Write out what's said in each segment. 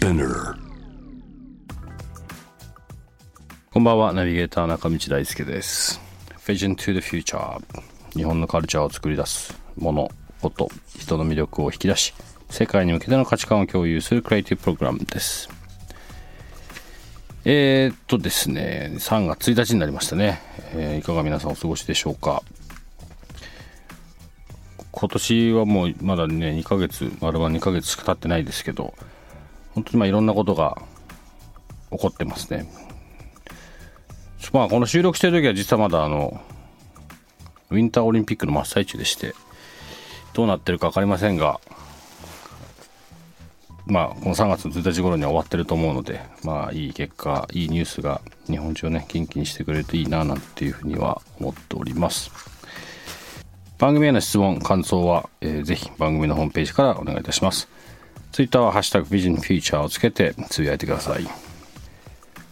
Spinner. こんばんは、ナビゲーター中道大輔です。Vision to the Future。日本のカルチャーを作り出すもの、こと、人の魅力を引き出し、世界に向けての価値観を共有するクリエイティブプログラムです。えー、っとですね、3月1日になりましたね。えーいかが皆さんお過ごしでしょうか？今年はもうまだね、2ヶ月、丸々2ヶ月しか経ってないですけど、本当にまあいろんなことが起こってますね。まあこの収録してる時は実はまだあのウィンターオリンピックの真っ最中でしてどうなってるか分かりませんがまあこの3月の1日頃には終わってると思うのでまあいい結果いいニュースが日本中をね元気にしてくれるといいななんていうふうには思っております番組への質問感想は、えーぜひ番組のホームページからお願いいたしますツイッターは「ハッシュタグビジョンフューチャー」をつけてつぶやいてください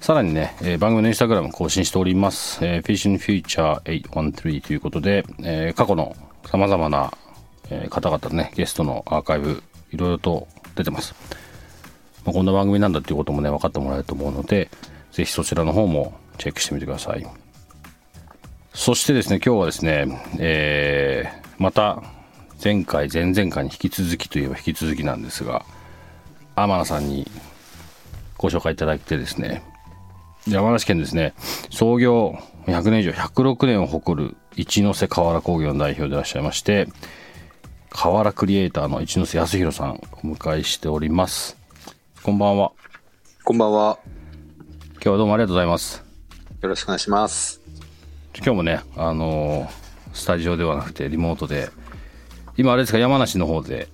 さらにね、えー番組のインスタグラム更新しております。えー、Vision Future 813ということで、えー過去の様々な、えー方々ね、ゲストのアーカイブ、いろいろと出てます。まあ、こんな番組なんだっていうこともね、分かってもらえると思うので、ぜひそちらの方もチェックしてみてください。そしてですね、今日はですね、えーまた、前回、前々回に引き続きといえば引き続きなんですが、天野さんにご紹介いただいてですね、山梨県ですね、創業100年以上、106年を誇る一ノ瀬河原工業の代表でいらっしゃいまして、河原クリエイターの一ノ瀬康弘さん、お迎えしております。こんばんは。こんばんは。今日はどうもありがとうございます。よろしくお願いします。今日もね、あのースタジオではなくてリモートで、今あれですか、山梨の方で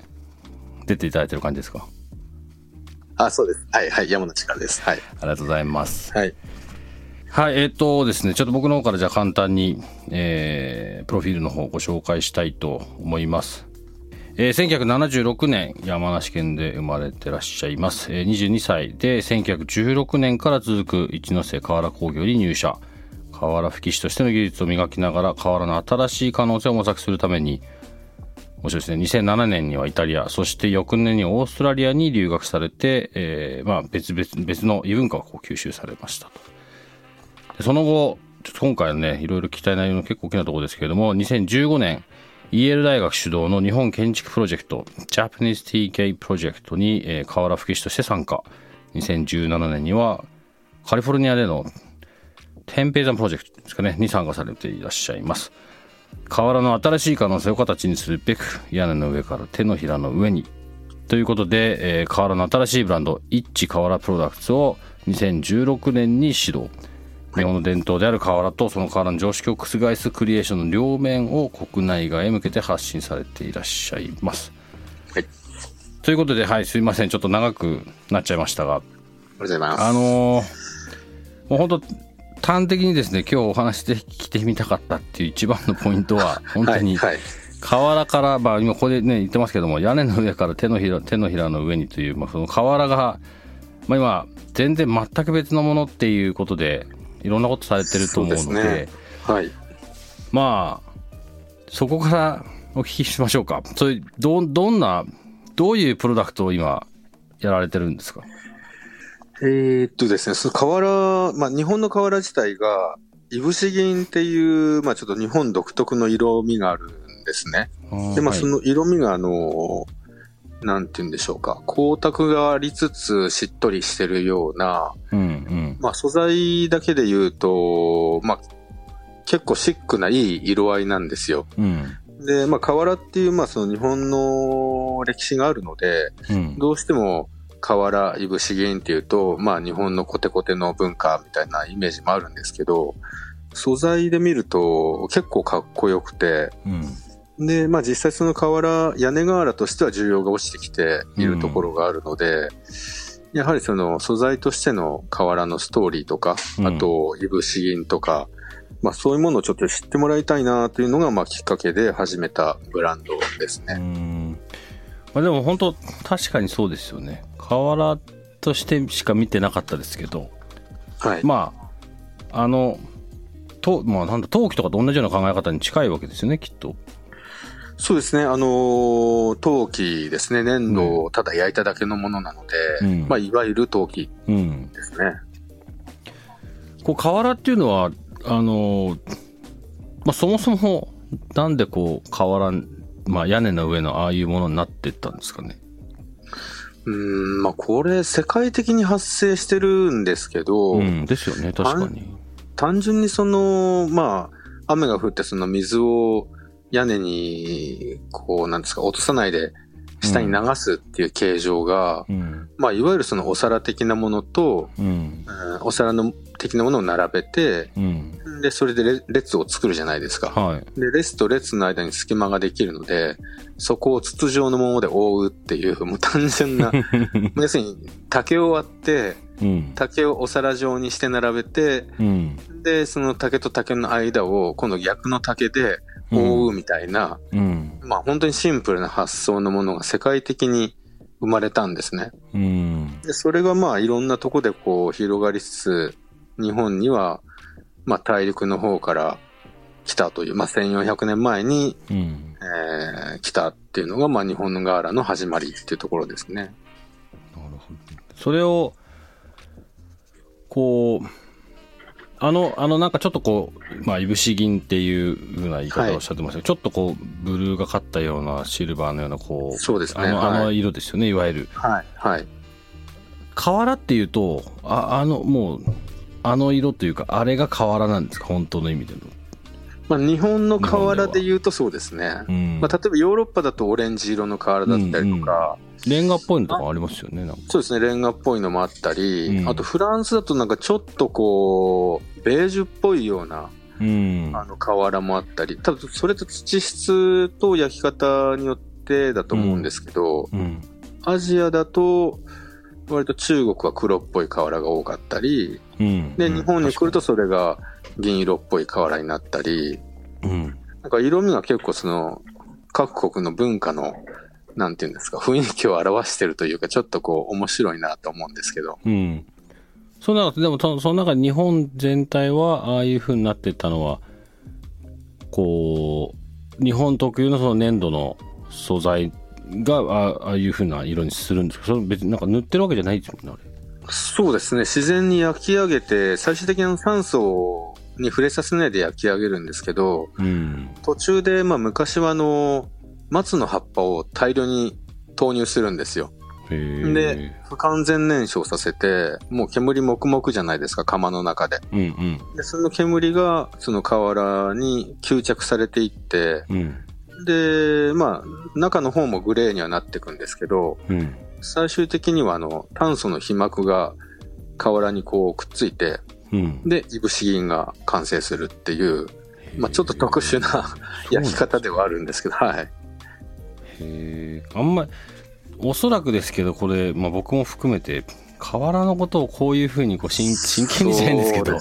出ていただいてる感じですか？あ、そうです。はい、はい、山梨からです。はい。ありがとうございます。はい。はい、えっ、とですね、ちょっと僕の方からじゃあ簡単に、えープロフィールの方をご紹介したいと思います。えー1976年、山梨県で生まれてらっしゃいます。えー22歳で、1916年から続く一ノ瀬河原工業に入社。河原吹き師としての技術を磨きながら、河原の新しい可能性を模索するために、面白いですね。2007年にはイタリア、そして翌年にオーストラリアに留学されて、えーまあ別々、別の異文化をこう吸収されましたと。その後、ちょっと今回はね、いろいろ聞きたい内容の結構大きなところですけれども、2015年、EL 大学主導の日本建築プロジェクト、Japanese TK プロジェクトに、えー、河原吹き師として参加。2017年には、カリフォルニアでの天平山プロジェクトですかね、に参加されていらっしゃいます。河原の新しい可能性を形にするべく、屋根の上から手のひらの上に。ということで、えー、河原の新しいブランド、イッチ河原プロダクツを2016年に始動。日本の伝統である河原とその河原の常識を覆すクリエーションの両面を国内外へ向けて発信されていらっしゃいます。はい。ということで、はい、すいません。ちょっと長くなっちゃいましたが、ありがとうございます。あのーもう本当端的にですね、今日お話で聞いてみたかったっていう一番のポイントは、本当に、はい、はい。河原から、まあ今ここでね、言ってますけども、屋根の上から手のひら、手のひらの上にという、まあその河原が、まあ今、全然全く別のものっていうことで、いろんなことされてると思うので、ですねはい。まあ、そこからお聞きしましょうか。それ、ど、どんな、どういうプロダクトを今、やられてるんですか？えーっとですね、その瓦、まあ日本の瓦自体が、いぶし銀っていう、まあちょっと日本独特の色味があるんですね。で、まあはいその色味があの、なんて言うんでしょうか、光沢がありつつしっとりしてるような、うんうん。まあ素材だけで言うと、まあ結構シックないい色合いなんですよ。うん。で、まあ瓦っていう、まあその日本の歴史があるので、うん。どうしても瓦、いぶし銀っていうと、まあ日本のコテコテの文化みたいなイメージもあるんですけど、素材で見ると結構かっこよくて、うん。で、まあ実際その瓦、屋根瓦としては需要が落ちてきているところがあるので、やはりその素材としての瓦のストーリーとか、うんあと、いぶし銀とか、まあそういうものをちょっと知ってもらいたいなというのが、まあきっかけで始めたブランドですうね。んまあ、でも本当確かにそうですよね瓦としてしか見てなかったですけどはい。まああのとまあなんだ陶器とかと同じような考え方に近いわけですよねきっとそうですね。あのー陶器ですね。粘土をただ焼いただけのものなので、うんまあいわゆる陶器うんですね。こう瓦っていうのはあのまあそもそもなんでこう瓦まあ屋根の上のああいうものになってったんですかねうーん、まあこれ世界的に発生してるんですけど、うんですよね確かに。単純にその、まあ、雨が降ってその水を屋根に、こう、なんですか、落とさないで下に流すっていう形状が、うん。まあ、いわゆるそのお皿的なものと、うん。うんお皿の的なものを並べて、うん。で、それでレ列を作るじゃないですか。はい。で、列と列の間に隙間ができるので、そこを筒状のもので覆うっていう、もう単純な、要するに竹を割って、うん。竹をお皿状にして並べて、うん。で、その竹と竹の間を今度逆の竹で覆うみたいな、うん。まあ本当にシンプルな発想のものが世界的に生まれたんですね。うん。で、それがまあいろんなとこでこう広がりつつ、日本には、まあ大陸の方から来たという、まあ1400年前に、うん。えー来たっていうのが、まあ日本のガーラの始まりっていうところですね。なるほど。それをこうあのあのなんかちょっとこうまあいぶし銀っていうふうな言い方をおっしゃってましたけど、ちょっとこうブルーがかったようなシルバーのようなこうそうですねあの,、あのはい色ですよねいわゆるはい。はい。瓦っていうとああのもうあの色というかあれが瓦なんですか本当の意味での、まあ日本の瓦で言うとそうですね。うんまあ例えばヨーロッパだとオレンジ色の瓦だったりとか、レンガっぽいのとかありますよねなんか。そうですね、レンガっぽいのもあったり、うん。あとフランスだとなんかちょっとこう、ベージュっぽいような、うん。あの、瓦もあったり、多分それと土質と焼き方によってだと思うんですけど、うん。アジアだと、割と中国は黒っぽい瓦が多かったり、うん。で、日本に来るとそれが銀色っぽい瓦になったり、うん。なんか色味が結構その、各国の文化の、なんていうんですか、雰囲気を表してるというか、ちょっとこう、面白いなと思うんですけど。うん。その中でもそその中で日本全体はああいう風になってったのはこう日本特有のその粘土の素材があああいう風な色にするんですけどそれ別になんか塗ってるわけじゃないですもんねあれそうですね。自然に焼き上げて、最終的な酸素に触れさせないで焼き上げるんですけど、うん途中で、まあ昔はあの、松の葉っぱを大量に投入するんですよ。で不完全燃焼させて、もう煙黙々じゃないですか、窯の中で。うんうん。で、その煙が、その瓦に吸着されていって、うん。で、まあ、中の方もグレーにはなっていくんですけど、うん。最終的にはあの、炭素の被膜が瓦にこうくっついて、うん。で、いぶし銀が完成するっていう、まあちょっと特殊な焼き方ではあるんですけど、はい。へえあんまりおそらくですけどこれ、まあ、僕も含めて瓦のことをこういう風にこう真真剣にじゃないんですけどね。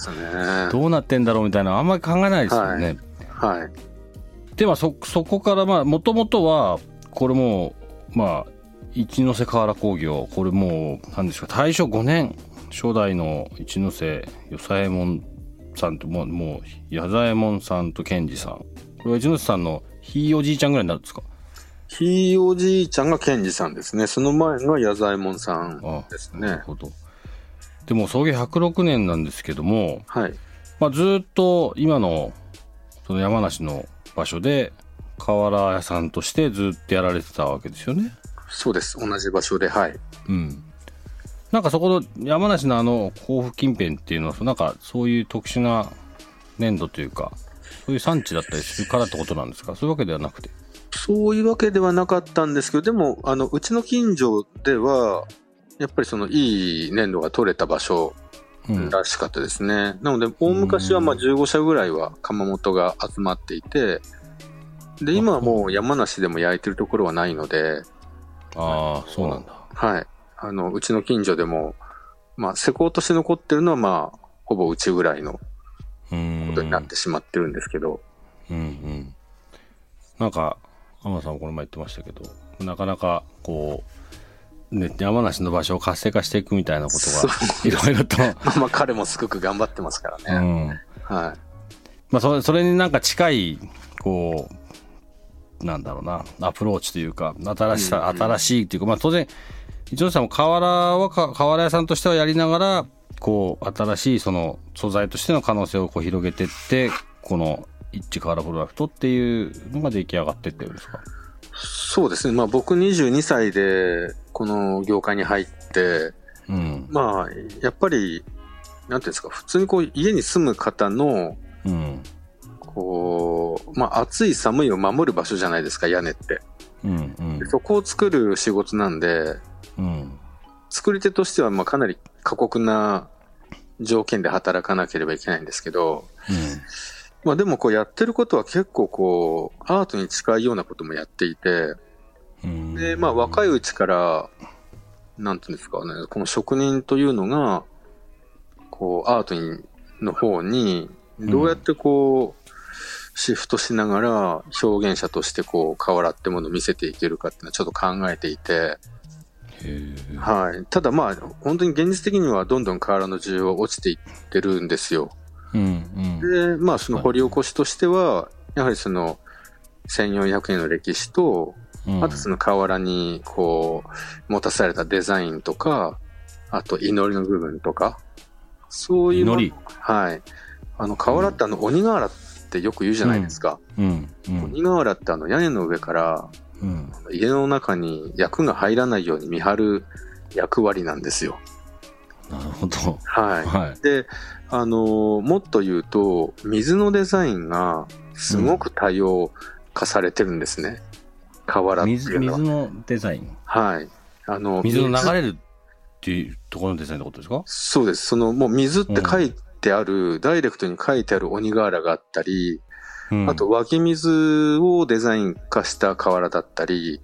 どうなってんだろうみたいなのあんまり考えないですよね、はい。ではそそこからまあもともとはこれもうまあ一ノ瀬瓦工業これもう何でしょう大正5年初代の一ノ瀬与左衛門さんともうもう矢左衛門さんと賢治さんこれは一ノ瀬さんのひいおじいちゃんぐらいになるんですか？ひいおじいちゃんがケンジさんですね。その前が矢左衛門さんあですね。なるほどでも創業106年なんですけども、はい。まあ、ずっと今のその山梨の場所で瓦屋さんとしてずっとやられてたわけですよねそうです。同じ場所で、はい。うん。なんかそこの山梨のあの甲府近辺っていうのは、なんかそういう特殊な粘土というか、そういう産地だったりするからってことなんですか？そういうわけではなくて。そういうわけではなかったんですけど、でも、あの、うちの近所では、やっぱりそのいい粘土が取れた場所うん。らしかったですね。なので、大昔はまあ15社ぐらいは窯元が集まっていて、で、今はもう山梨でも焼いてるところはないので、ああ、そうなんだ。はい。あの、うちの近所でも、まあ、施工として残ってるのは、まあ、ほぼうちぐらいのうん。ことになってしまってるんですけど、うんうん。なんか、天野さんもこの前言ってましたけど、なかなかこう、ね、山梨の場所を活性化していくみたいなことが、いろいろと、まあまあ、彼もすごく頑張ってますかうらね。ん。はい。まあ、それ、それになんか近い、こう、なんだろうな、アプローチというか、新しさ、うんうん新しいっていうか、まあ当然、一ノ瀬さんも瓦はか、瓦屋さんとしてはやりながら、こう、新しいその素材としての可能性をこう広げてって、この一致瓦プロダクトっていうのが出来上がってってるんですか？そうですね。まあ、僕22歳で、この業界に入って、うん。まあ、やっぱり、なんていうんですか、普通にこう、家に住む方の、うん。こう、まあ、暑い寒いを守る場所じゃないですか、屋根って。うん。うんで。そこを作る仕事なんで、うん。作り手としては、まあ、かなり過酷な条件で働かなければいけないんですけど、まあ、でもこうやってることは結構こう、アートに近いようなこともやっていて、うん。で、まあ、若いうちから、なんていうんですかね、この職人というのが、こう、アートにの方に、どうやってこう、シフトしながら表現者としてこう、瓦ってものを見せていけるかっていうのはちょっと考えていて。はい。ただまあ、本当に現実的にはどんどん瓦の需要は落ちていってるんですよ。うん。うん。で、まあ、その掘り起こしとしては、やはりその、1400年の歴史と、うんあとその瓦にこう、持たされたデザインとか、あと祈りの部分とか、そういうもの祈りはい。あの、瓦ってあの、鬼瓦ってよく言うじゃないですか。うん。うん。鬼瓦ってあの、屋根の上から、うん。家の中に役が入らないように見張る役割なんですよ。なるほど。はい。はい。で、あのーもっと言うと、水のデザインがすごく多様化されてるんですね。瓦ってい水、うのは。水のデザイン。はい。あの、水の流れるっていうところのデザインってことですか？そうです。その、もう水って書いてある、ダイレクトに書いてある鬼瓦があったり、うんあと湧き水をデザイン化した瓦だったり、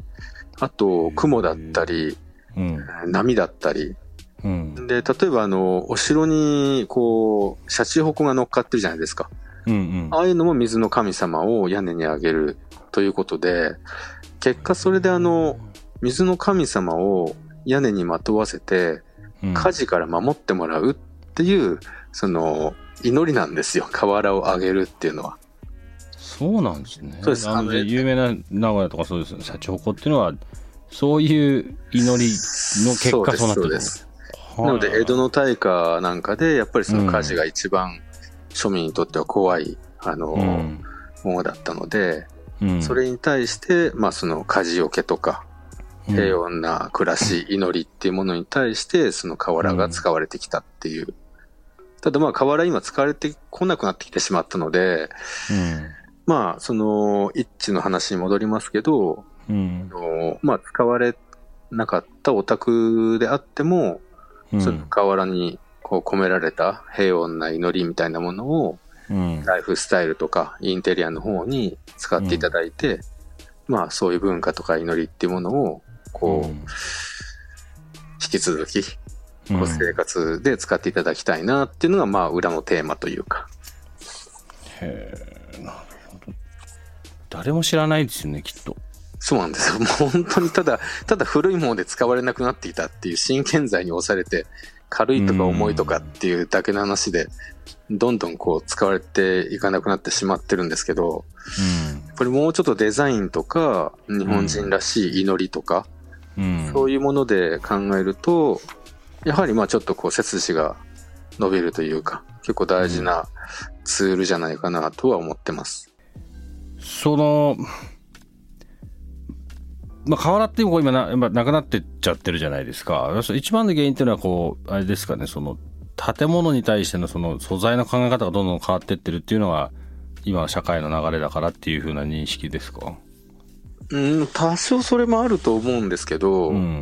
あと雲だったり、うん。波だったり。うん。で、例えばあの、お城に、こう、シャチホコが乗っかってるじゃないですか。うん。うんああいうのも水の神様を屋根にあげるということで、結果それであの、水の神様を屋根にまとわせて、うん火事から守ってもらうっていう、その、祈りなんですよ。瓦をあげるっていうのは。そうなんですね。そうですあの有名な名古屋とかそうですね。シャチホコっていうのは、そういう祈りの結果そうなってる。そうです。はい。なので、江戸の大火なんかで、やっぱりその火事が一番庶民にとっては怖い、あの、うん。ものだったので、うん。それに対して、まあその火事よけとか、うん。平穏な暮らし、祈りっていうものに対して、その瓦が使われてきたっていう。ただまあ瓦今使われてこなくなってきてしまったので、まあその一致の話に戻りますけど、うん。あのまあ使われなかったお宅であっても、うんその瓦にこう込められた平穏な祈りみたいなものをうん。ライフスタイルとかインテリアの方に使っていただいて、まあそういう文化とか祈りっていうものをこう、うん。引き続きうん。こう生活で使っていただきたいなっていうのがまあ裏のテーマというか。へえなるほど。誰も知らないですよねきっとそうなんですよ。もう本当にただ、ただ古いもので使われなくなっていたっていう新建材に押されて、軽いとか重いとかっていうだけの話で、どんどんこう使われていかなくなってしまってるんですけど、これもうちょっとデザインとか、日本人らしい祈りとか、そういうもので考えると、やはりまあちょっとこう背筋が伸びるというか、結構大事なツールじゃないかなとは思ってます。そのまあ瓦って今な今なくなってっちゃってるじゃないですか。一番の原因っていうのはこうあれですかね。その建物に対してのその素材の考え方がどんどん変わってってるっていうのが今の社会の流れだからっていう風な認識ですか？うん、多少それもあると思うんですけど、うん。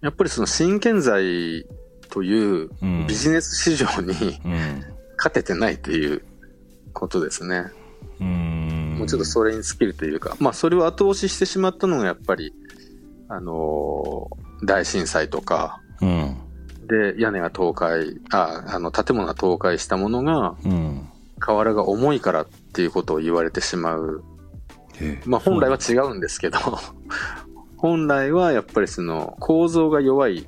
やっぱりその新建材といううん。ビジネス市場にうん。勝ててないっていうことですね。うんもうちょっとそれに尽きるというか、まあそれを後押ししてしまったのがやっぱり、あのー大震災とか、うん。で、屋根が倒壊、あ、あの、建物が倒壊したものが、うん。瓦が重いからっていうことを言われてしまう。まあ本来は違うんですけど、本来はやっぱりその構造が弱い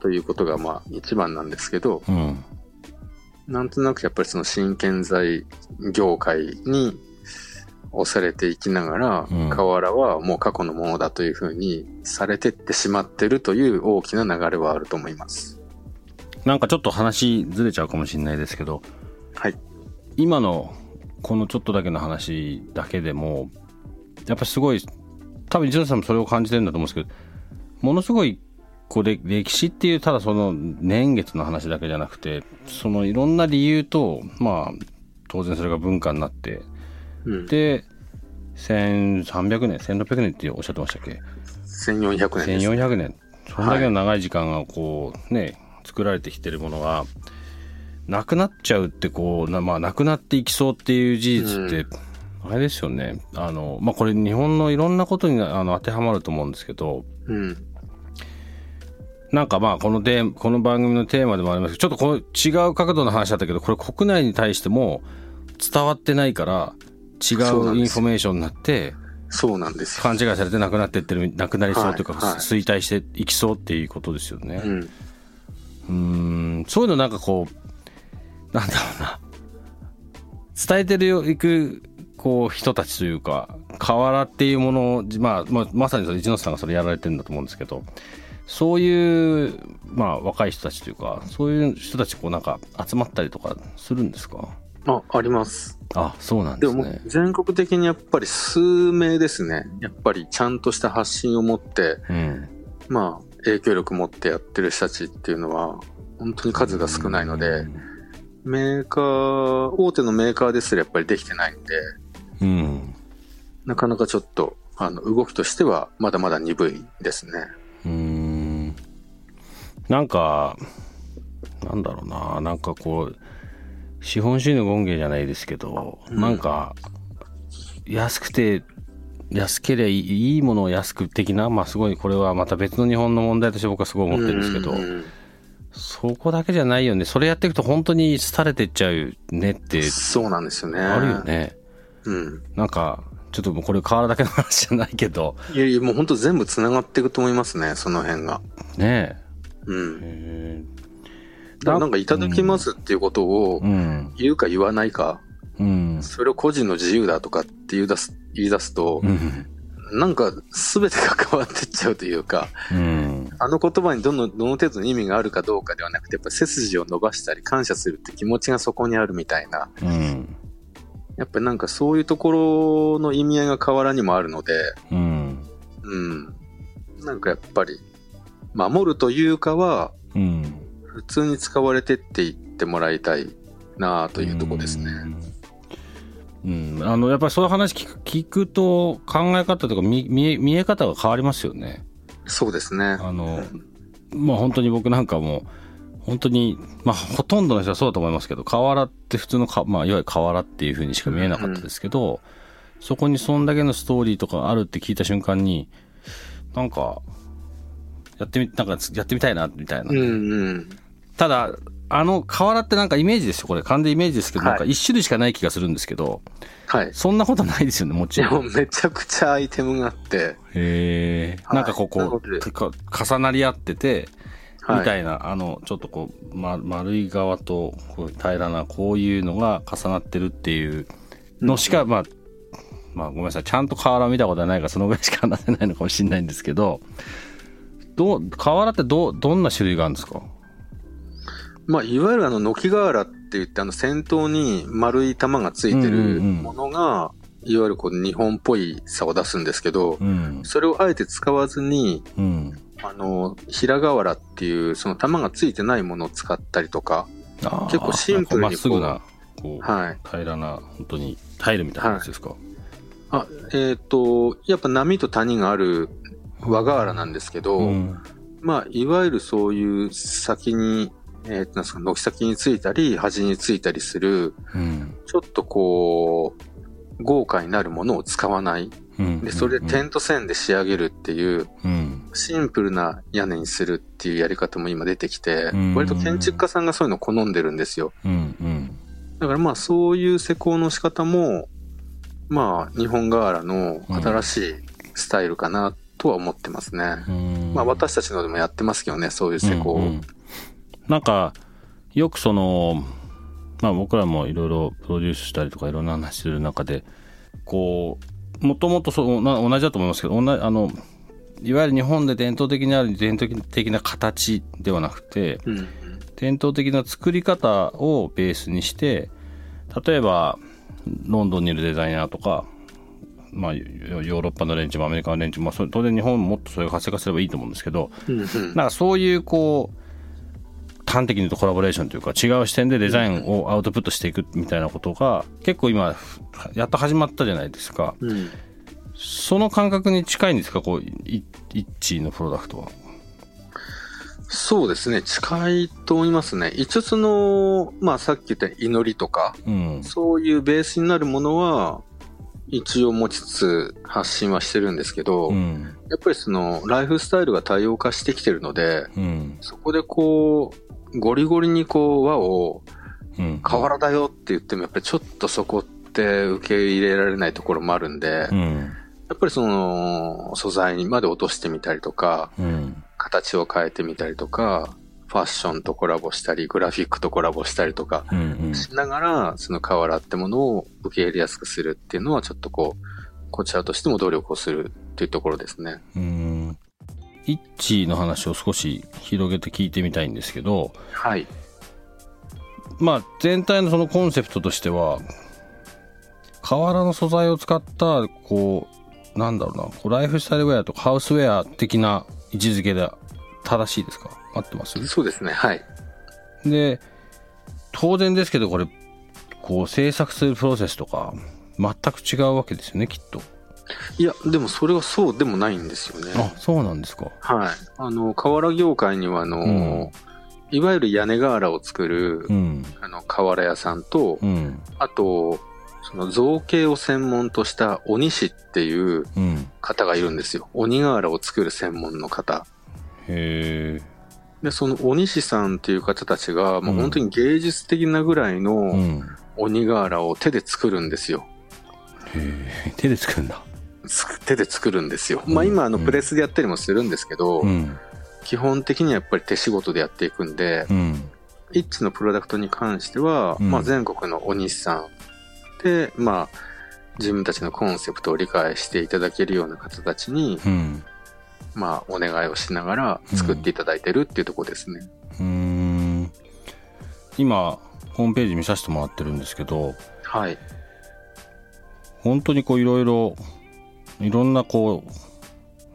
ということがまあ一番なんですけど、うん。なんとなくやっぱりその新建材業界に押されていきながら、うん瓦はもう過去のものだというふうにされてってしまってるという大きな流れはあると思います。なんかちょっと話ずれちゃうかもしれないですけど、はい。今のこのちょっとだけの話だけでも、やっぱすごい、多分一ノ瀬さんもそれを感じてるんだと思うんですけど、ものすごい、こうで歴史っていうただその年月の話だけじゃなくて、そのいろんな理由と、まあ、当然それが文化になって、うん。で、1300年、1600年っておっしゃってましたっけ？1400年です。1400年そんだけの長い時間がこうね作られてきてるものがなくなっちゃうってこうなまあなくなっていきそうっていう事実って、あれですよね。あのまあこれ日本のいろんなことにあの当てはまると思うんですけどうん。なんかまあこのテーマこの番組のテーマでもありますけどちょっとこの違う角度の話だったけどこれ国内に対しても伝わってないから違そうインフォメーションになってそうなんですよ。勘違いされてなくなってってるなくなりそうというか、はいはい衰退していきそうっていうことですよね。うん。んそういうのなんかこう、なんだろうな。伝えてるよ、いく、こう、人たちというか、瓦っていうものを、まあ、まあ、まさにその一ノ瀬さんがそれやられてるんだと思うんですけど、そういう、まあ、若い人たちというか、そういう人たち、こう、なんか、集まったりとかするんですか？あ、あります。あ、そうなんでももですねう。全国的にやっぱり数名ですね。やっぱりちゃんとした発信を持って、うん。まあ、影響力持ってやってる人たちっていうのは、本当に数が少ないので、メーカー、大手のメーカーですらやっぱりできてないんで、うん。なかなかちょっと、あの、動きとしてはまだまだ鈍いですね。うーんなんか、なんだろうな、なんかこう、資本主義の権限じゃないですけど、うんなんか、安くて、安ければいいものを安く的な、まあすごいこれはまた別の日本の問題として僕はすごい思ってるんですけどう、んそこだけじゃないよね。それやっていくと本当に廃れてっちゃうねってそうなんですよね。あるよ。ね。うん。なんか、ちょっともうこれ瓦だけの話じゃないけど、いやいや、もう本当全部繋がっていくと思いますね、その辺が。ねうん。なんかいただきますっていうことをうん。言うか言わないか、うん。それを個人の自由だとかって言い出す、言い出すとう、ん。なんか全てが変わってっちゃうというか、うん。あの言葉にどの、どの程度の意味があるかどうかではなくて、やっぱ背筋を伸ばしたり感謝するって気持ちがそこにあるみたいな、うん。やっぱりなんかそういうところの意味合いが河原にもあるので、うん。うん。なんかやっぱり、守るというかは、うん。普通に使われてっていってもらいたいなというところですね。うん。うん。あの、やっぱりそういう話聞く聞くと考え方とか見見え見え方が変わりますよね。そうですね。あの、まあ本当に僕なんかも、本当に、まあほとんどの人はそうだと思いますけど、瓦って普通のか、まあいわゆる瓦っていう風にしか見えなかったですけど、そこにそんだけのストーリーとかあるって聞いた瞬間に、なんか、やってみ、なんかやってみたいな、みたいな。うんうん。ただ、あの、瓦ってなんかイメージですよ、これ。完全イメージですけど、はいなんか一種類しかない気がするんですけど、はい。そんなことないですよね、もちでもろん。めちゃくちゃアイテムがあって、へえ。はいなんかここ重なり合ってて、はいみたいな、あの、ちょっとこう、ま、丸い側と、こう平らな、こういうのが重なってるっていうのしか、まあ、まあ、ごめんなさい。ちゃんと瓦見たことはないから、そのぐらいしか話せないのかもしれないんですけど、どう、瓦ってどう、どんな種類があるんですか？まあ、いわゆるあの、軒瓦って言って、あの、先頭に丸い玉がついてるものが、いわゆるこう、日本っぽいさを出すんですけどう、ん。それをあえて使わずに、うん。あの、平瓦っていう、その玉がついてないものを使ったりとか、結構シンプルにまっすぐな、こう、はい。平らな、本当にタイルみたいなやつですか、あ、えっ、と、やっぱ波と谷がある和瓦なんですけど、うん。まあ、いわゆるそういう先に、えー、なんですか、軒先についたり、端についたりする、うん。ちょっとこう、豪華になるものを使わない。うんで、それで点と線で仕上げるっていう、うんシンプルな屋根にするっていうやり方も今出てきてうん、割と建築家さんがそういうのを好んでるんですよ。だからまあそういう施工の仕方も、まあ日本瓦の新しいスタイルかなとは思ってますね。うんまあ私たちのでもやってますけどね、そういう施工を。うんうんなんかよくそのまあ僕らもいろいろプロデュースしたりとかいろんな話する中でこうもともとそうな同じだと思いますけど同じあのいわゆる日本で伝統的にある伝統的な形ではなくてうん。伝統的な作り方をベースにして例えばロンドンにいるデザイナーとか、まあ、ヨヨーロッパの連中もアメリカの連中も、当然日本ももっとそれを活性化すればいいと思うんですけどうんうん。なんかそういうこう端的に言うとコラボレーションというか違う視点でデザインをアウトプットしていくみたいなことが結構今やっと始まったじゃないですか。うんその感覚に近いんですか？こういイッチーのプロダクトは。そうですね、近いと思いますね。一応その、まあさっき言った祈りとか、うん。そういうベースになるものは、一応持ちつつ発信はしてるんですけど、うん。やっぱりその、ライフスタイルが多様化してきてるので、うん。そこでこう、ゴリゴリにこう、和を、うん。瓦だよって言っても、やっぱりちょっとそこって受け入れられないところもあるんで、うん。やっぱりその、素材にまで落としてみたりとか、うん。形を変えてみたりとか、ファッションとコラボしたり、グラフィックとコラボしたりとかうんうん。しながら、その瓦ってものを受け入れやすくするっていうのは、ちょっとこう、こちらとしても努力をするっていうところですね。うんイッチーの話を少し広げて聞いてみたいんですけどはい。まあ全体のそのコンセプトとしては瓦の素材を使ったこうなんだろうなこうライフスタイルウェアとかハウスウェア的な位置づけで正しいですか？合ってます？そうですね。はい。で当然ですけどこれこう制作するプロセスとか全く違うわけですよねきっといや、でもそれはそうでもないんですよね。あそうなんですかはい。あの、瓦業界には、あの、うんいわゆる屋根瓦を作る、うんあの、瓦屋さんと、うんあと、その造形を専門とした鬼師っていううん方がいるんですよ。鬼瓦を作る専門の方。へえで、その鬼師さんっていう方たちが、もううん本当に芸術的なぐらいうのん鬼瓦を手で作るんですよ。へえ手で作るんだ手で作るんですよ。うん。まあ今、あの、うん。プレスでやったりもするんですけど、うん。基本的にはやっぱり手仕事でやっていくんで、うん。イッチのプロダクトに関しては、うん。まあ全国の鬼師さんで、まあ、自分たちのコンセプトを理解していただけるような方たちに、うん。まあ、お願いをしながら作っていただいてるっていうところですね。うーん。今ホームページ見させてもらってるんですけどはい。本当にこういろいろいろんなこ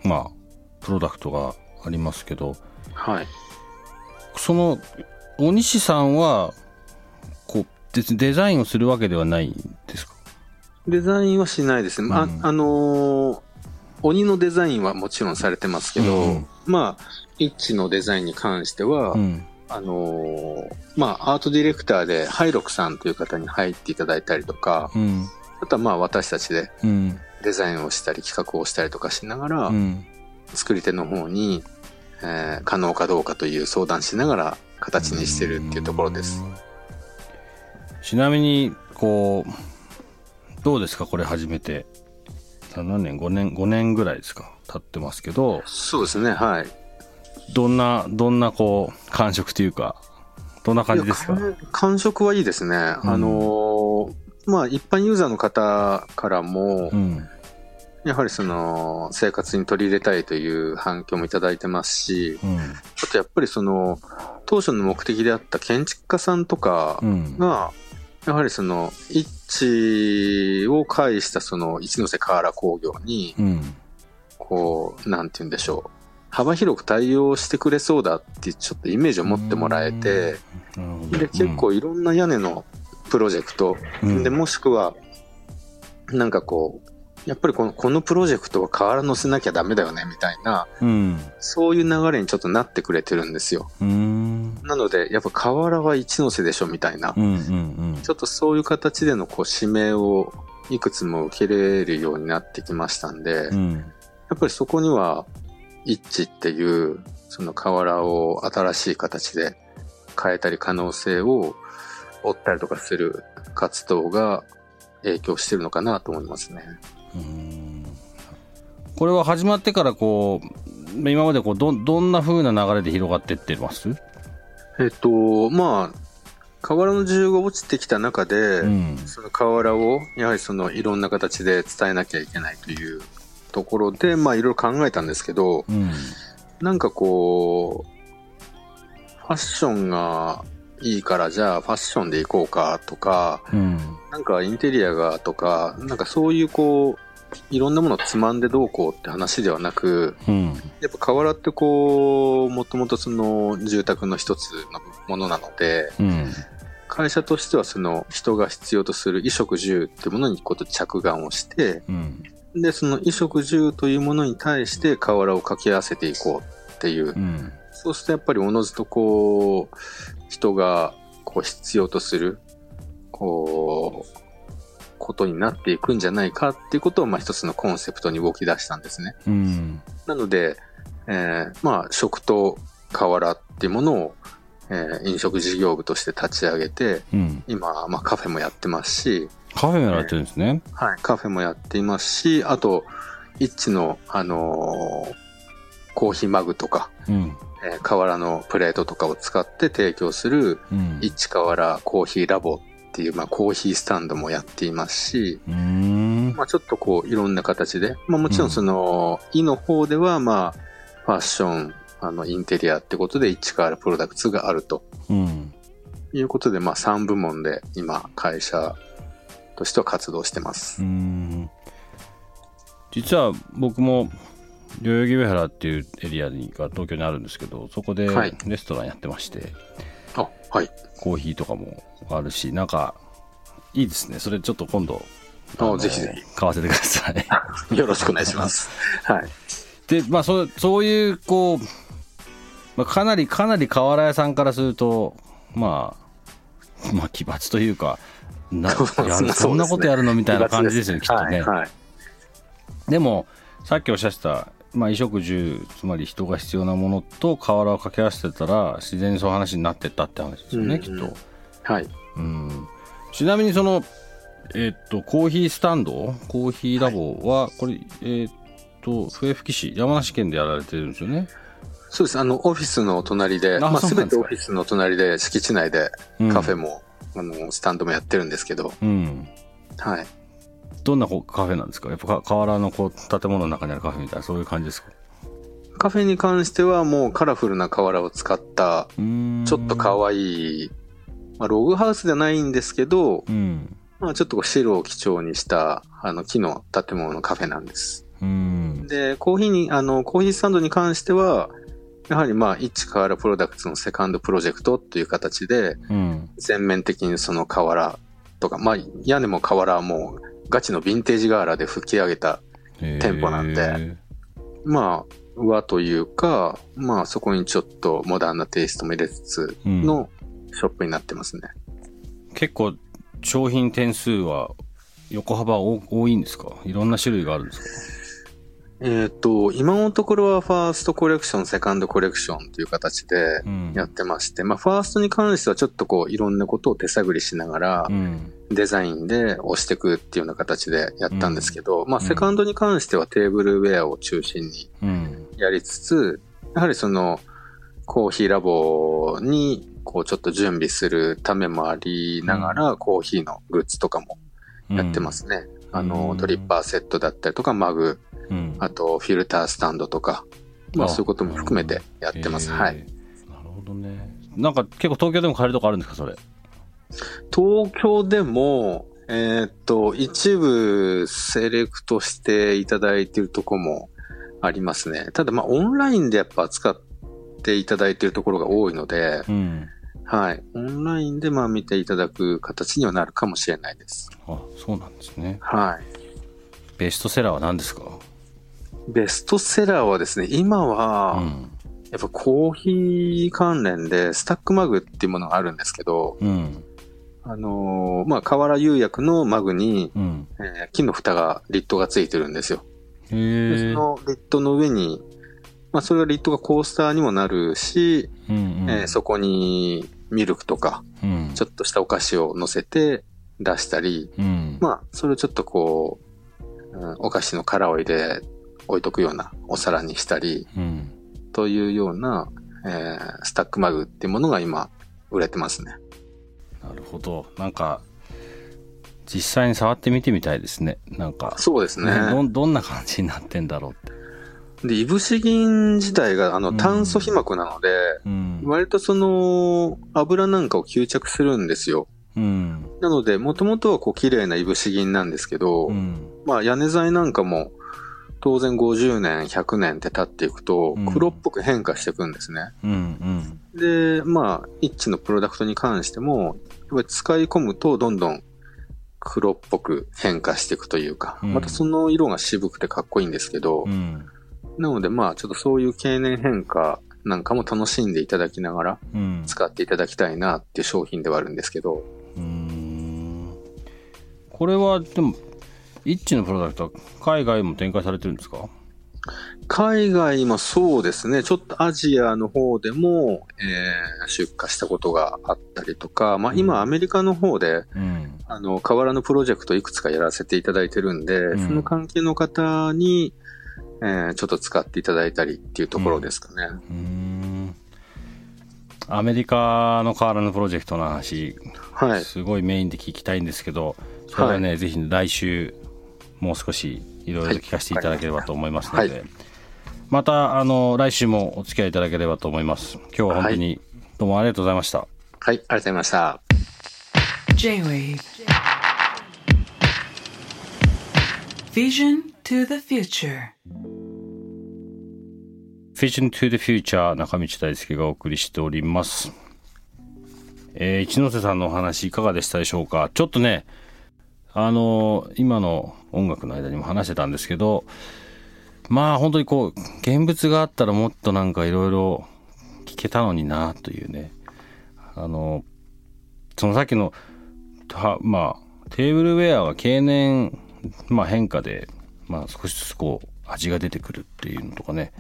うまあプロダクトがありますけどはい。その大西さんはこうデザインをするわけではないんですか？デザインはしないですね。まあ、うん。あのー鬼のデザインはもちろんされてますけど、うんまあ、イッチのデザインに関しては、うん。あのーまあ、アートディレクターでハイロクさんという方に入っていただいたりとか、うん。あとはまあ私たちでうんデザインをしたり企画をしたりとかしながら、うん。作り手の方に、えー可能かどうかという相談しながら形にしてるっていうところです。ちなみにこうどうですかこれ始めて？何年？5年5年ぐらいですか経ってますけど。そうですね、はい。どんなどんなこう感触というかどんな感じですか？感触はいいですね。あのーまあ一般ユーザーの方からもう、ん。やはりその生活に取り入れたいという反響もいただいてますし、うん。あとやっぱりその当初の目的であった建築家さんとかうん。が、やはりその一致を介したその一ノ瀬瓦工業に、うん。こう、なんて言うんでしょう。幅広く対応してくれそうだってちょっとイメージを持ってもらえて、で、結構いろんな屋根のプロジェクト、うんで、もしくは、なんかこう、やっぱりこのこのプロジェクトは瓦乗せなきゃダメだよね、みたいな、うんそういう流れにちょっとなってくれてるんですよ。うんなので、やっぱ瓦は一ノ瀬でしょ、みたいなう。んうんちょっとそういう形でのこう指名をいくつも受け入れるようになってきましたんで、うん。やっぱりそこには、一致っていう、その瓦を新しい形で変えたり可能性を追ったりとかする活動が影響してるのかなと思いますね。うんこれは始まってからこう、今までこうど、どんな風な流れで広がってってます？えっと、まあ、瓦の需要が落ちてきた中で、うん。その瓦をやはりそのいろんな形で伝えなきゃいけないというところで、まあいろいろ考えたんですけど、うん。なんかこう、ファッションがいいからじゃあファッションで行こうかとか、うん。なんかインテリアがとか、なんかそういうこう、いろんなものをつまんでどうこうって話ではなく、うん。やっぱ瓦ってこう、もともとその住宅の一つのものなので、うん。会社としてはその人が必要とする衣食住ってものにこと着眼をして、うん。で、その衣食住というものに対して瓦を掛け合わせていこうっていうう、ん。そうするとやっぱりおのずとこう、人がこう必要とする、こう、ことになっていくんじゃないかっていうことを、まあ一つのコンセプトに動き出したんですね。うん。なので、えーまあ食と瓦っていうものを、えー飲食事業部として立ち上げて、うん。今、まあカフェもやってますし、カフェもやられてるんですね。はい、カフェもやっていますし、あと、一致の、あのーコーヒーマグとか、うん。えー瓦のプレートとかを使って提供する、うん。一瓦コーヒーラボっていう、まあ、コーヒースタンドもやっていますし、うん。まあ、ちょっとこう、いろんな形で、まあ、もちろんその、イの方では、まあ、ファッション、あの、インテリアってことで、一瓦プロダクツがあるとうん。いうことで、まあ、3部門で今、会社としては活動してます。うん。実は僕も、代々木上原っていうエリアにが東京にあるんですけど、そこではいレストランやってまして、あ、はい。コーヒーとかもあるし、なんか、いいですね。それちょっと今度、ぜひぜ買わせてください。よろしくお願いします。はい。で、まあ、そう、そういう、こう、まあ、かなり、かなり瓦屋さんからすると、まあ、まあ、奇抜というか、な、そんなことやるのみたいな感じですよね、きっとね。はい。はいでも、さっきおっしゃってた、まあ、衣食住、つまり人が必要なものと瓦を掛け合わせてたら、自然にそういう話になってったって話ですよね、うんきっと。はい。うん。ちなみにその、えっと、コーヒースタンド、コーヒーラボは、これ、えっと、笛吹市、山梨県でやられてるんですよね？そうです。あの、オフィスの隣で、あまあ、そうなんですかすべてオフィスの隣で、敷地内でうんカフェも、あの、スタンドもやってるんですけど、うん。はい。どんなカフェなんですか？やっぱか瓦のこう建物の中にあるカフェみたいなそういう感じですか？カフェに関してはもうカラフルな瓦を使った、ちょっと可愛い、まあ、ログハウスじゃないんですけど、うん。まあ、ちょっとこう白を基調にした、あの、木の建物のカフェなんです。うん。で、コーヒーに、あの、コーヒースタンドに関しては、やはりまあ、一瓦プロダクツのセカンドプロジェクトっていう形で、うん。全面的にその瓦とか、まあ、屋根も瓦はもう、ガチのヴィンテージ瓦で吹き上げた、店舗なんで。へまあ、和というか、まあ、そこにちょっとモダンなテイストも入れつつーうん。のショップになってますね。結構商品点数は横幅多多いんですか？いろんな種類があるんですか？えっ、と、今のところはファーストコレクション、セカンドコレクションという形でうん。やってまして、まあ、ファーストに関してはちょっとこう、いろんなことを手探りしながらう、んデザインで押していくっていうような形でやったんですけど、まあ、うんセカンドに関してはテーブルウェアを中心にうん。やりつつ、やはりその、コーヒーラボに、こう、ちょっと準備するためもありながら、コーヒーのグッズとかもやってますね。あうの、ん。ドリッパーセットだったりとか、マグ、うん。あと、フィルタースタンドとか、まあ、あそういうことも含めてやってます。はい。なるほどね。なんか結構東京でも買えるとこあるんですかそれ？東京でも、えーっと、一部セレクトしていただいているとこもありますね。ただ、まあ、オンラインでやっぱ扱っていただいているところが多いので、うんはい。オンラインでまあ見ていただく形にはなるかもしれないです。あそうなんですねはい。ベストセラーは何ですか？ベストセラーはですね、今は、うんやっぱコーヒー関連でスタックマグっていうものがあるんですけど、うんあのーまあ、瓦釉薬のマグに、うん。えー木の蓋が、リットがついてるんですよ。へでそえ。のリットの上に、まあ、それがリットがコースターにもなるし、うんうん。えーそこにミルクとか、うん。ちょっとしたお菓子を乗せて出したり、うん。まあ、それをちょっとこう、うんお菓子の殻を入れ、置いとくようなお皿にしたり、うん。というような、えースタックマグっていうものが今、売れてますね。なるほど。なんか、実際に触ってみてみたいですね。なんか、そうですね。どんどんな感じになってんだろうって。で、いぶし銀自体があのうん炭素皮膜なので、うん。割とその油なんかを吸着するんですよ。うん。なので、もともとはこう綺麗ないぶし銀なんですけど、うん。まあ屋根材なんかも当然50年、100年って経っていくとうん黒っぽく変化していくんですね。うん。で、まあ、一致のプロダクトに関しても、やっぱり使い込むとどんどん黒っぽく変化していくというか、うんまたその色が渋くてかっこいいんですけど、うん。なのでまあちょっとそういう経年変化なんかも楽しんでいただきながらうん。使っていただきたいなっていう商品ではあるんですけど、うん。これは、でも、一致のプロダクトは海外も展開されてるんですか？海外もそうですね、ちょっとアジアの方でも、えー出荷したことがあったりとか、まあ今アメリカの方で、うん。あの、河原のプロジェクトいくつかやらせていただいてるんで、うんその関係の方に、えーちょっと使っていただいたりっていうところですかね。うん。アメリカの河原のプロジェクトの話、はい。すごいメインで聞きたいんですけど、それはね、ぜひ来週、もう少しいろいろ聞かせていただければと思いますので、はいまた、あの、来週もお付き合いいただければと思います。今日は本当にどうもありがとうございました。はい、ありがとうございました。J-Wave Vision to the future Vision to the Future 中道大輔がお送りしております。えー一ノ瀬さんのお話いかがでしたでしょうか？ちょっとね、あの今の音楽の間にも話してたんですけど、まあ本当にこう、現物があったらもっとなんかいろいろ聞けたのになというね。あの、そのさっきの、はまあ、テーブルウェアが経年、まあ変化で、まあ少しずつこう、味が出てくるっていうのとかね。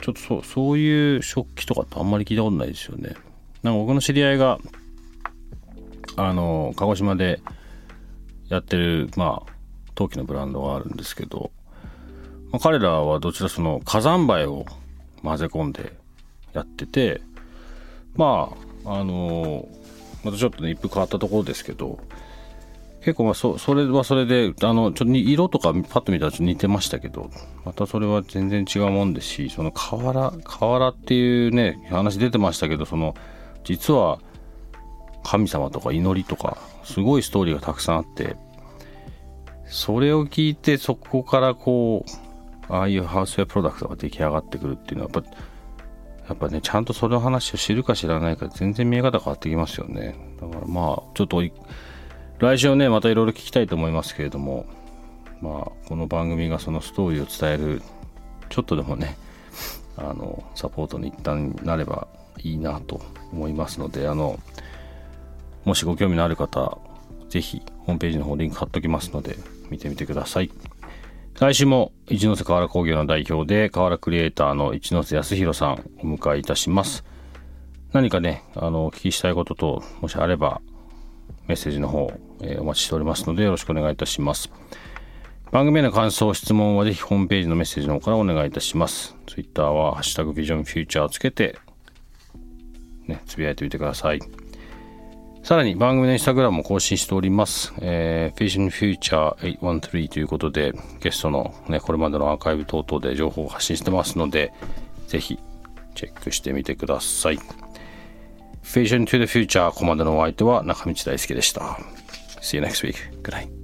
ちょっとそう、そういう食器とかってあんまり聞いたことないですよね。なんか僕の知り合いが、あの、鹿児島でやってる、まあ、陶器のブランドがあるんですけど、まあ、彼らはどちらその火山灰を混ぜ込んでやってて、まあ、あの、またちょっとね、一風変わったところですけど、結構まあそそれはそれであのちょっと色とかパッと見たらちょっと似てましたけどまたそれは全然違うもんですしその瓦瓦っていうね話出てましたけどその実は神様とか祈りとかすごいストーリーがたくさんあってそれを聞いてそこからこうああいうハウスウェアプロダクトが出来上がってくるっていうのはやっぱやっぱねちゃんとその話を知るか知らないか全然見え方変わってきますよね。だからまあちょっと来週はねまたいろいろ聞きたいと思いますけれどもまあこの番組がそのストーリーを伝えるちょっとでもねあのサポートに一旦なればいいなと思いますのであのもしご興味のある方ぜひホームページの方リンク貼っときますので見てみてください来週も一ノ瀬河原工業の代表で河原クリエイターの一ノ瀬康弘さんお迎えいたします何かねあのお聞きしたいことともしあればメッセージの方、えーお待ちしておりますのでよろしくお願いいたします。番組への感想、質問はぜひホームページのメッセージの方からお願いいたします。ツイッターはハッシュタグビジョンフューチャーをつけて、ね、つぶやいてみてください。さらに番組のインスタグラムも更新しております。えー、Vision Future 813ということで、ゲストのね、これまでのアーカイブ等々で情報を発信してますので、ぜひチェックしてみてください。Vision to the Future ここまでのお相手は中道大輔でした。See you next week. Good night.